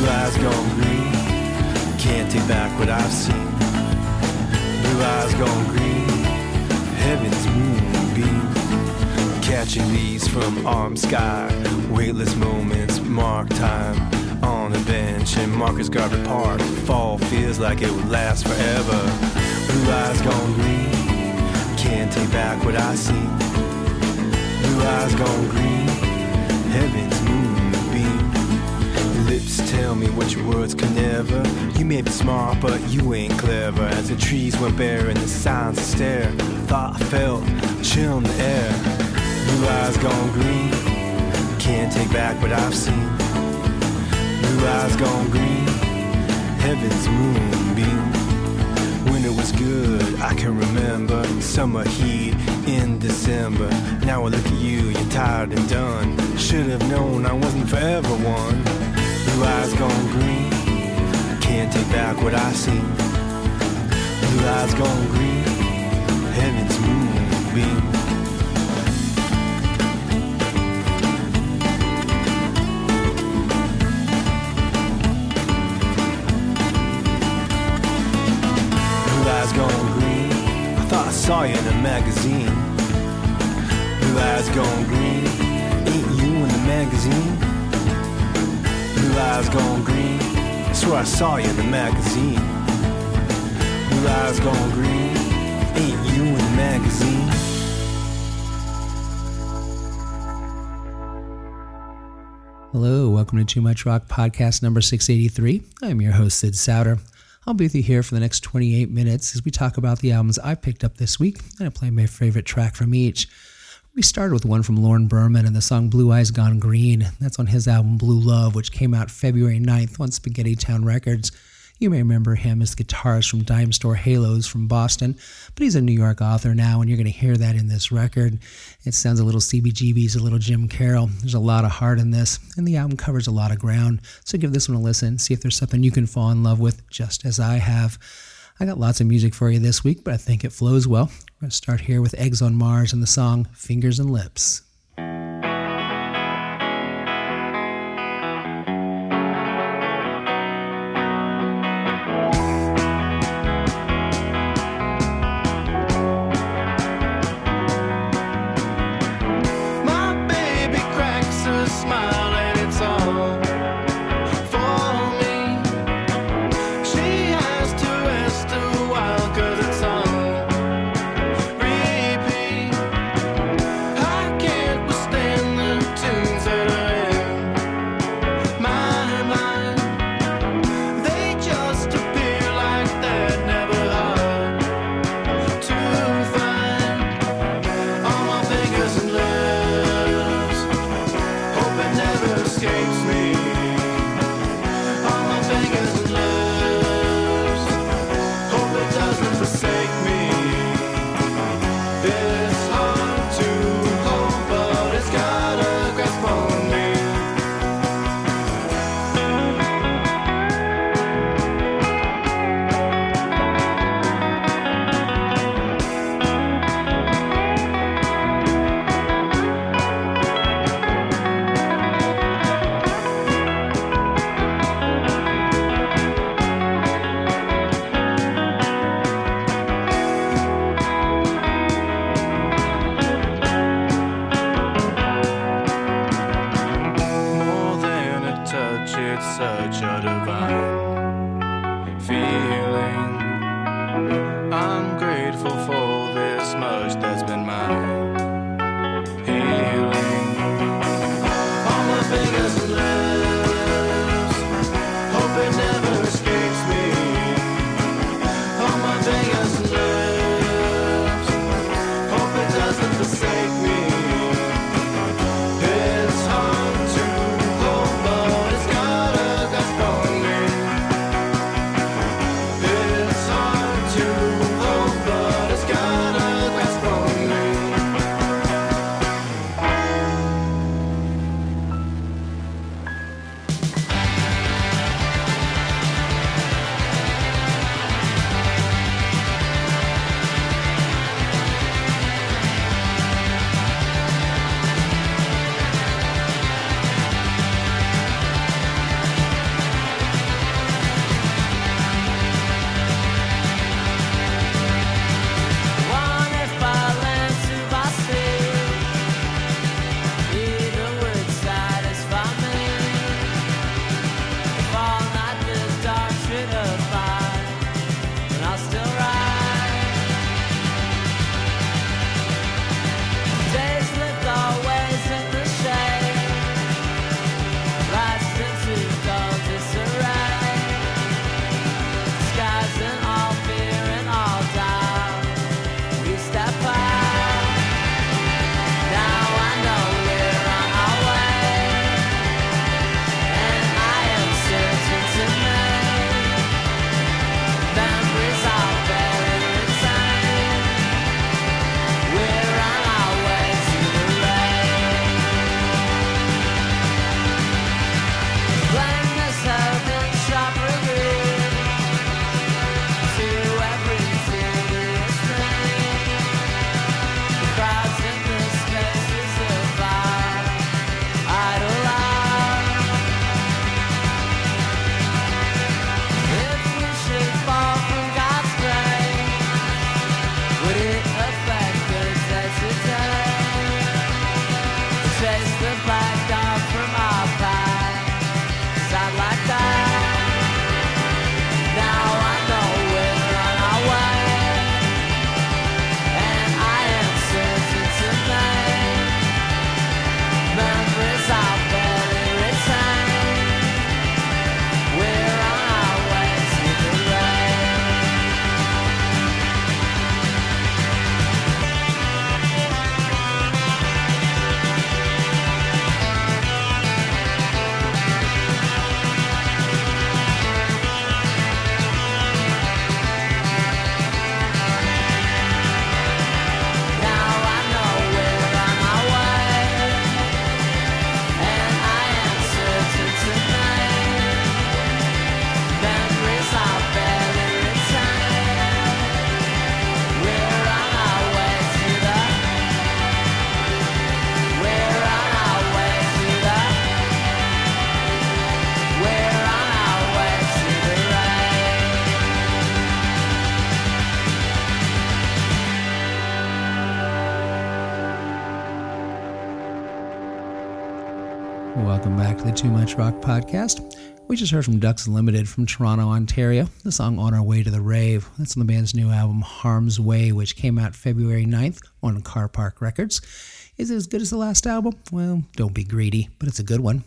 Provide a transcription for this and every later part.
Blue eyes gone green. Can't take back what I've seen. Blue eyes gone green. Heaven's moonbeam. Catching these from arm sky. Weightless moments, mark time. On a bench in Marcus Garvey Park. Fall feels like it would last forever. Blue eyes gone green. Can't take back what I see. Blue eyes gone green. Heaven's moonbeam. Lips tell me what your words can never. You may be smart, but you ain't clever. As the trees went bare and the signs stare, thought I felt chill in the air. Blue eyes gone green. Can't take back what I've seen. Blue eyes gone green. Heaven's moonbeam. When it was good, I can remember summer heat in December. Now I look at you, you're tired and done. Should have known I wasn't forever one. Blue eyes gone green, can't take back what I seen. Blue eyes gone green, heaven's moonbeam. I I saw you in a magazine. Blue eyes gone green. Eyes gone green. I swear I saw you in the magazine. Blue eyes gone green. Ain't you in the magazine? Hello, welcome to Too Much Rock podcast number 683. I'm your host, Sid Souter. I'll be with you here for the next 28 minutes as we talk about the albums I picked up this week and I play my favorite track from each. We started with one from Lorne Behrman and the song Blue Eyes Gone Green. That's on his album Blue Love, which came out February 9th on Spaghetti Town Records. You may remember him as the guitarist from Dimestore Haloes from Boston, but he's a New York author now, and you're going to hear that in this record. It sounds a little CBGB's, a little Jim Carroll. There's a lot of heart in this, and the album covers a lot of ground. So give this one a listen, see if there's something you can fall in love with, just as I have. I got lots of music for you this week, but I think it flows well. Going to start here with Eggs on Mars and the song Fingers and Lips. Back to the Too Much Rock podcast. We just heard from Ducks Limited from Toronto, Ontario. The song On Our Way to the Rave. That's on the band's new album Harm's Way, which came out February 9th on Carpark Records. Is it as good as the last album? Well, don't be greedy, but it's a good one.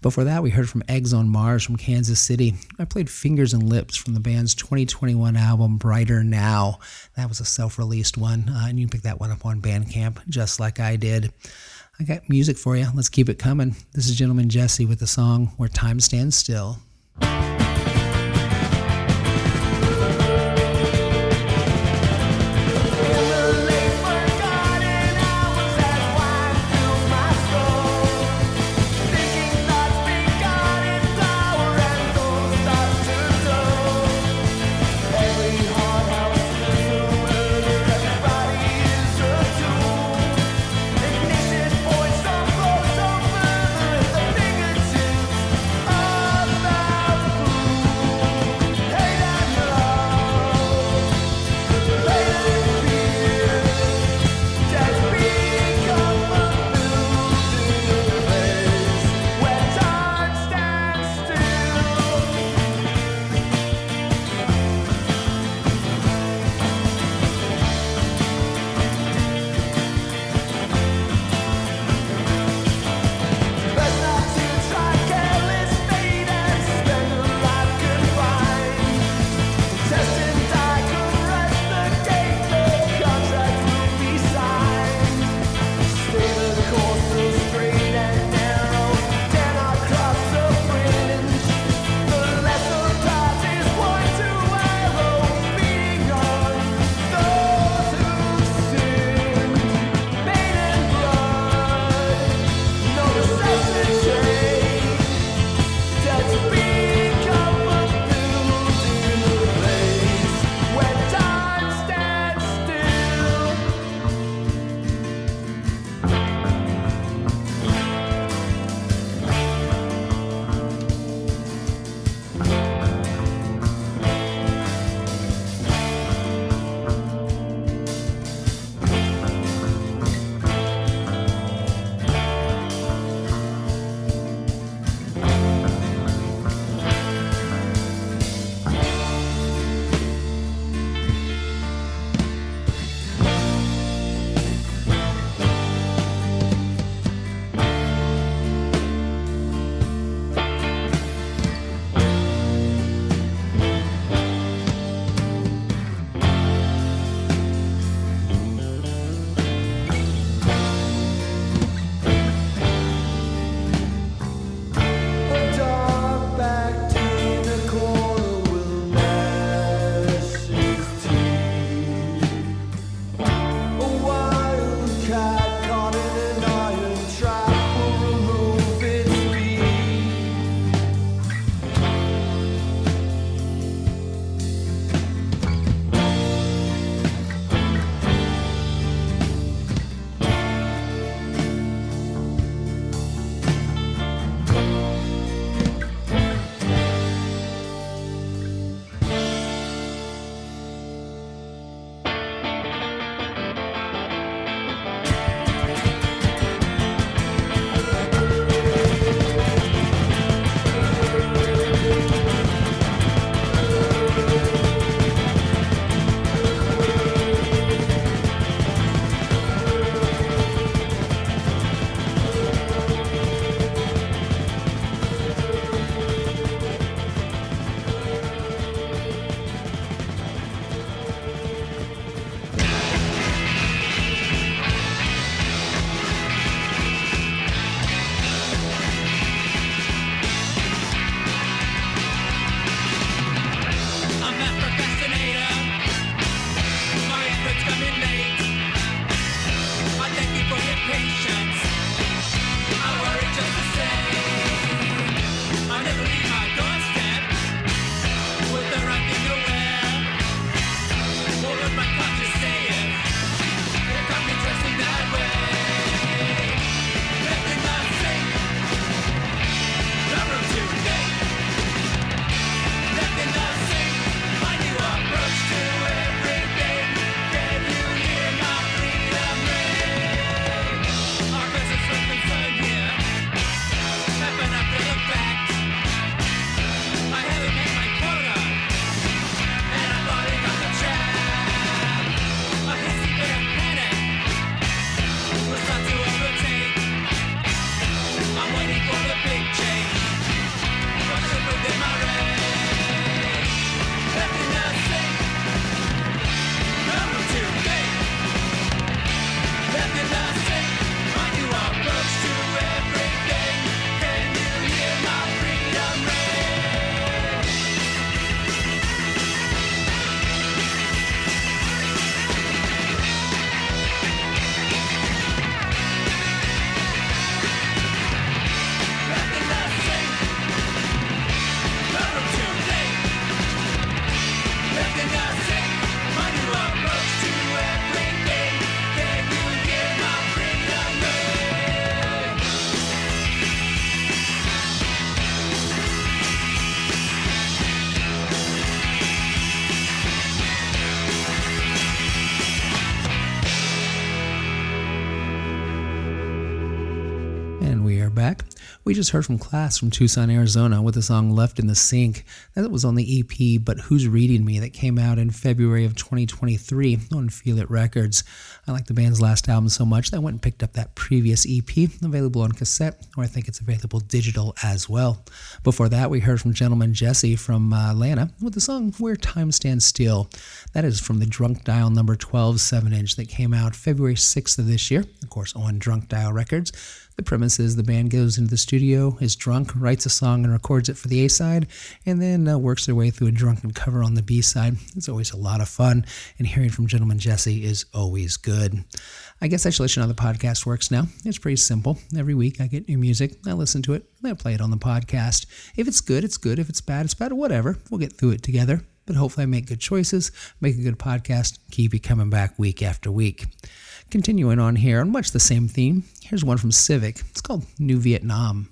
Before that, we heard from Eggs on Mars from Kansas City. I played Fingers and Lips from the band's 2021 album Brighter Now. That was a self released one, uh, and you can pick that one up on Bandcamp, just like I did. I got music for you. Let's keep it coming. This is Gentleman Jesse with the song Where Time Stands Still. Just heard from Class from Tucson, Arizona with the song Left in the Sink. That was on the EP But Who's Reading Me that came out in February of 2023 on Feel It Records. I like the band's last album so much that I went and picked up that previous EP, available on cassette, or I think it's available digital as well. Before that, we heard from Gentleman Jesse from uh, Atlanta with the song Where Time Stands Still. That is from the Drunk Dial number 12 7 inch that came out February 6th of this year, of course, on Drunk Dial Records. The premise is the band goes into the studio, is drunk, writes a song and records it for the A side, and then uh, works their way through a drunken cover on the B side. It's always a lot of fun, and hearing from Gentleman Jesse is always good. I guess I should let you know how the podcast works now. It's pretty simple. Every week I get new music, I listen to it, I play it on the podcast. If it's good, it's good. If it's bad, it's bad. Whatever. We'll get through it together. But hopefully, I make good choices, make a good podcast, keep you coming back week after week. Continuing on here on much the same theme, here's one from Civic. It's called New Vietnam.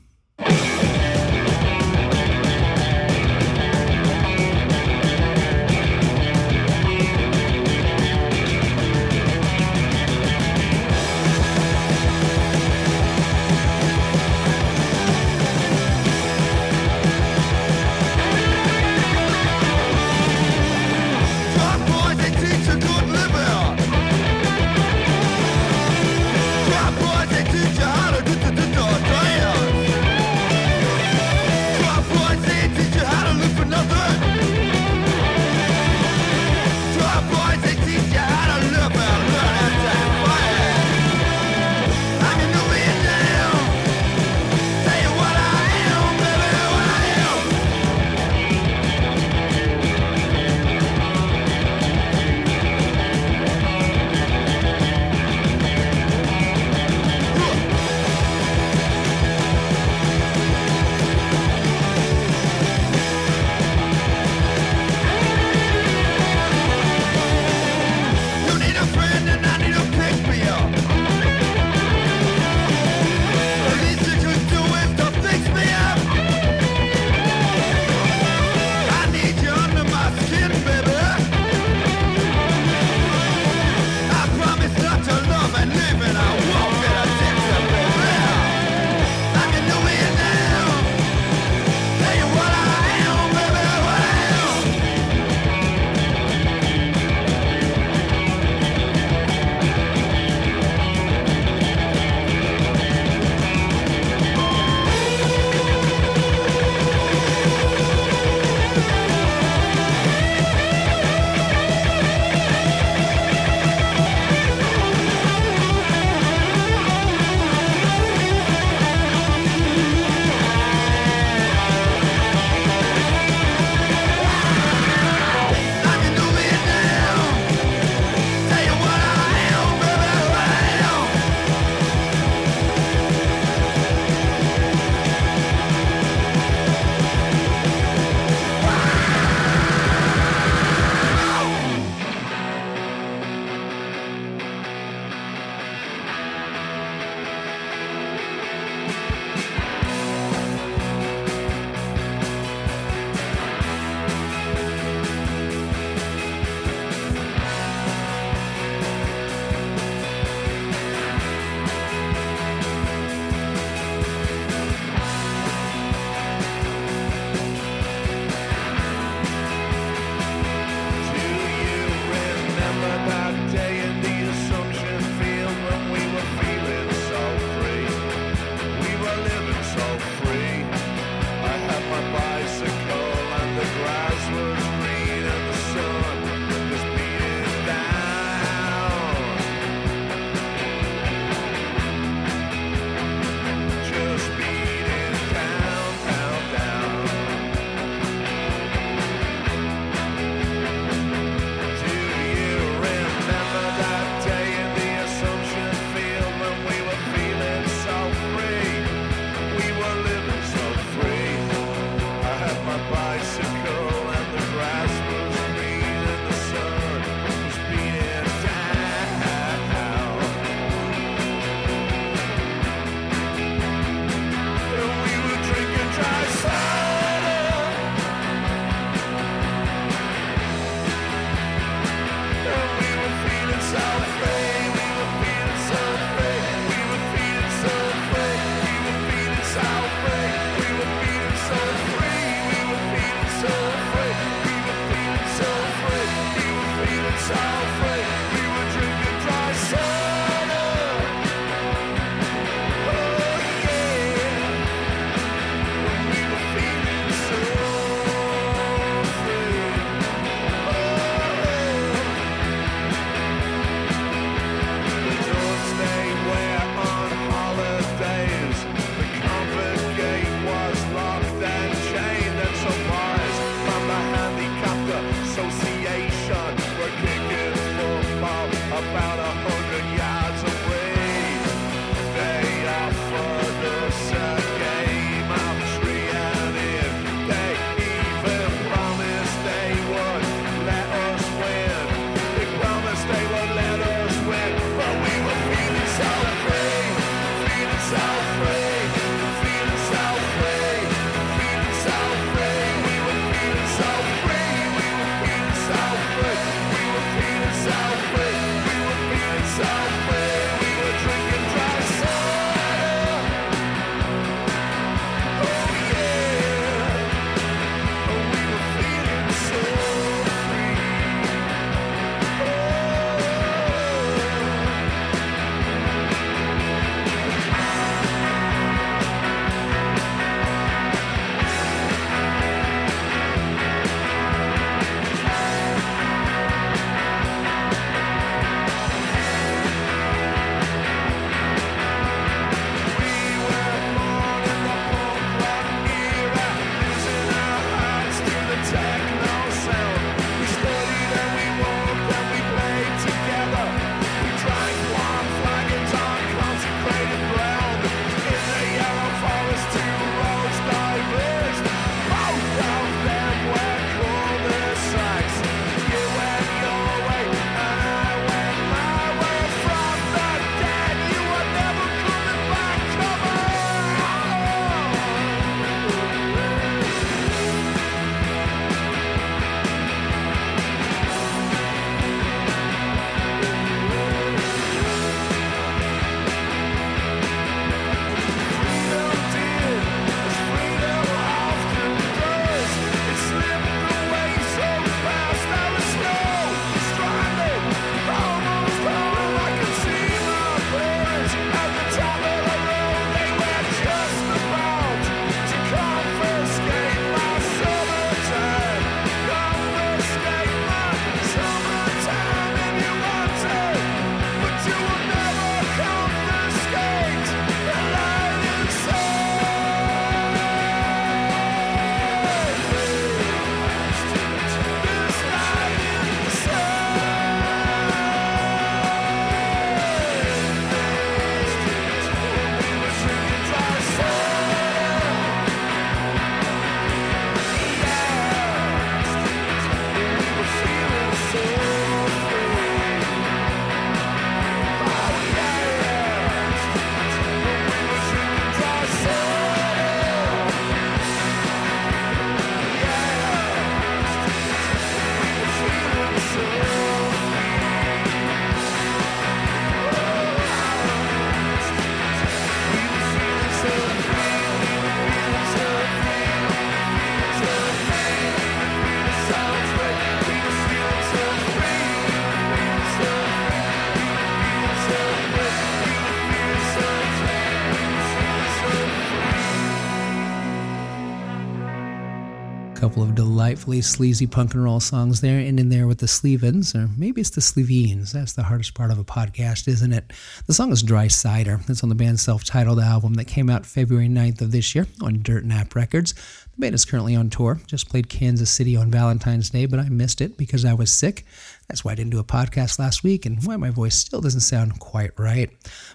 Couple of delightfully sleazy punk and roll songs there, and in there with the Slevins, or maybe it's the Slevines. That's the hardest part of a podcast, isn't it? The song is Dry Cider. It's on the band's self titled album that came out February 9th of this year on Dirtnap Records. Band is currently on tour. Just played Kansas City on Valentine's Day, but I missed it because I was sick. That's why I didn't do a podcast last week and why my voice still doesn't sound quite right.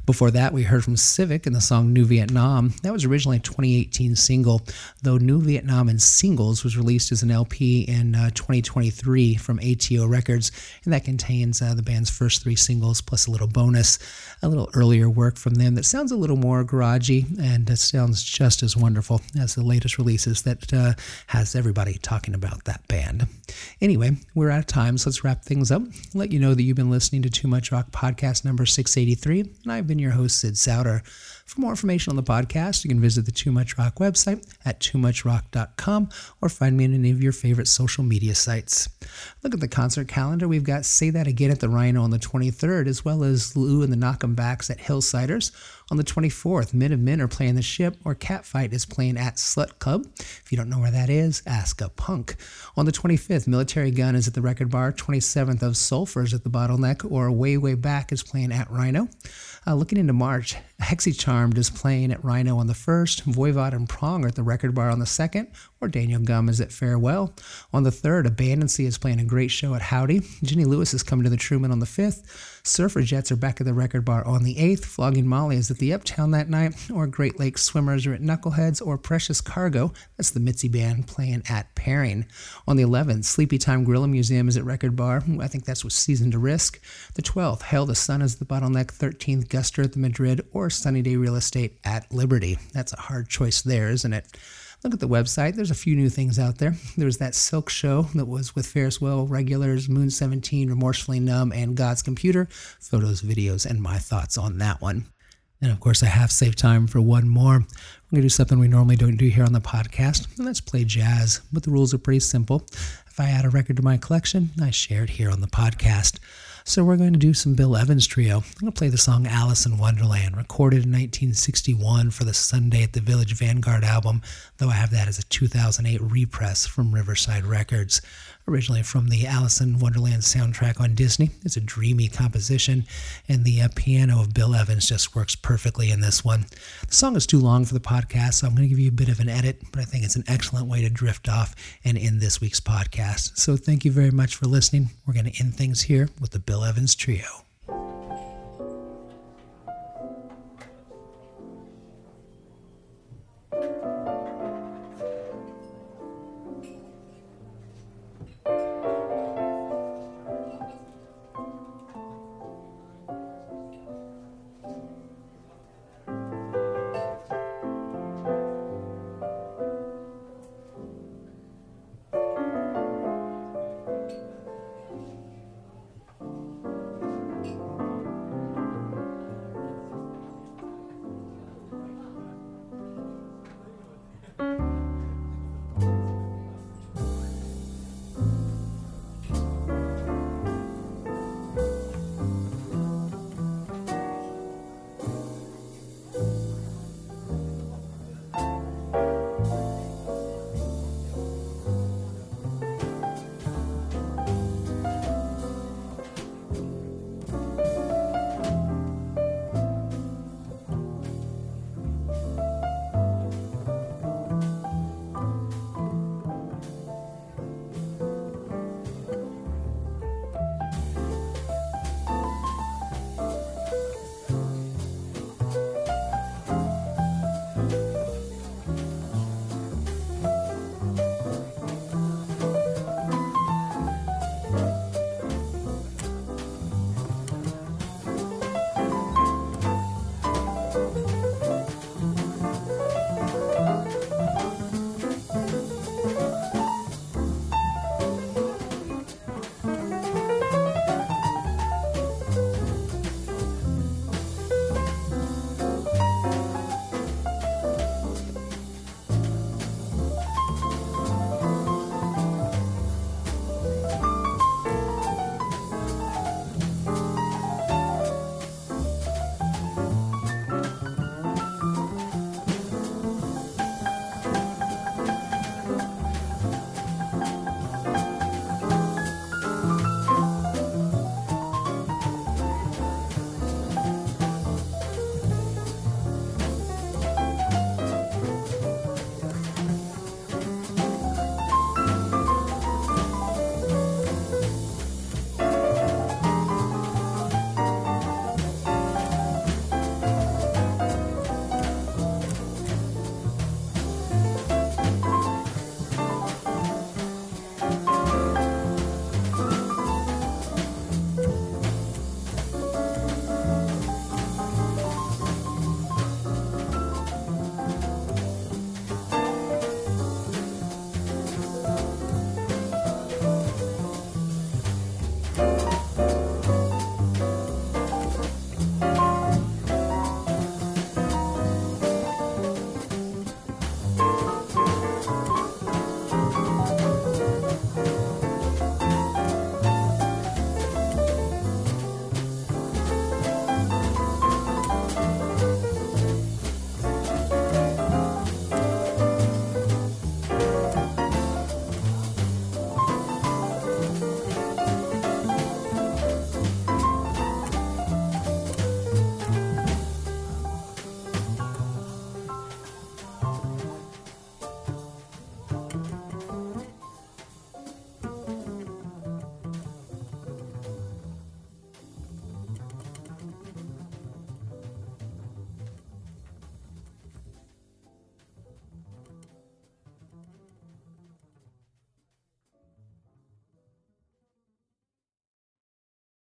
Before that, we heard from Civic in the song New Vietnam. That was originally a 2018 single, though New Vietnam in Singles was released as an LP in uh, 2023 from ATO Records, and that contains uh, the band's first three singles plus a little bonus, a little earlier work from them that sounds a little more garagey and it sounds just as wonderful as the latest releases that uh, has everybody talking about that band. Anyway, we're out of time, so let's wrap things up. Let you know that you've been listening to Too Much Rock podcast number 683, and I've been your host, Sid Souter. For more information on the podcast, you can visit the Too Much Rock website at toomuchrock.com or find me on any of your favorite social media sites. Look at the concert calendar. We've got Say That Again at the Rhino on the 23rd, as well as Lou and the Knock'em Backs at Hillsiders. On the 24th, Men of Men are playing the ship, or Catfight is playing at Slut Club. If you don't know where that is, ask a punk. On the 25th, Militarie Gun is at the Record Bar. 27th of Sulphurs at the Bottleneck, or Way Way Back is playing at Rhino. Uh, looking into March, Hexicharmed is playing at Rhino on the 1st, Voivod and Prong are at the Record Bar on the 2nd, or Daniel Gum is at Farewell. On the 3rd, Abandoncy is playing a great show at Howdy. Jenny Lewis is coming to the Truman on the 5th. Surfer Jets are back at the Record Bar on the 8th. Flogging Molly is at the Uptown that night, or Great Lakes Swimmers are at Knuckleheads, or Precious Cargo, that's the Mitzi Band playing at Pairing. On the 11th, Sleepytime Gorilla Museum is at Record Bar. I think that's with Season to Risk. The 12th, Hell the Sun is the bottleneck. 13th, Guster at the Madrid, or Sunny Day Real Estate at Liberty. That's a hard choice there, isn't it? Look at the website. There's a few new things out there. There was that Silk show that was with Ferris Wheel, Regulars, Moon 17, Remorsefully Numb, and God's Computer. Photos, videos, and my thoughts on that one. And of course, I have saved time for one more. We're going to do something we normally don't do here on the podcast, and that's play jazz. But the rules are pretty simple. If I add a record to my collection, I share it here on the podcast. So we're going to do some Bill Evans trio. I'm going to play the song Alice in Wonderland, recorded in 1961 for the Sunday at the Village Vanguard album, though I have that as a 2008 repress from Riverside Records. Originally from the Alice in Wonderland soundtrack on Disney. It's a dreamy composition, and the uh, piano of Bill Evans just works perfectly in this one. The song is too long for the podcast, so I'm going to give you a bit of an edit, but I think it's an excellent way to drift off and end this week's podcast. So thank you very much for listening. We're going to end things here with the Bill Evans Trio.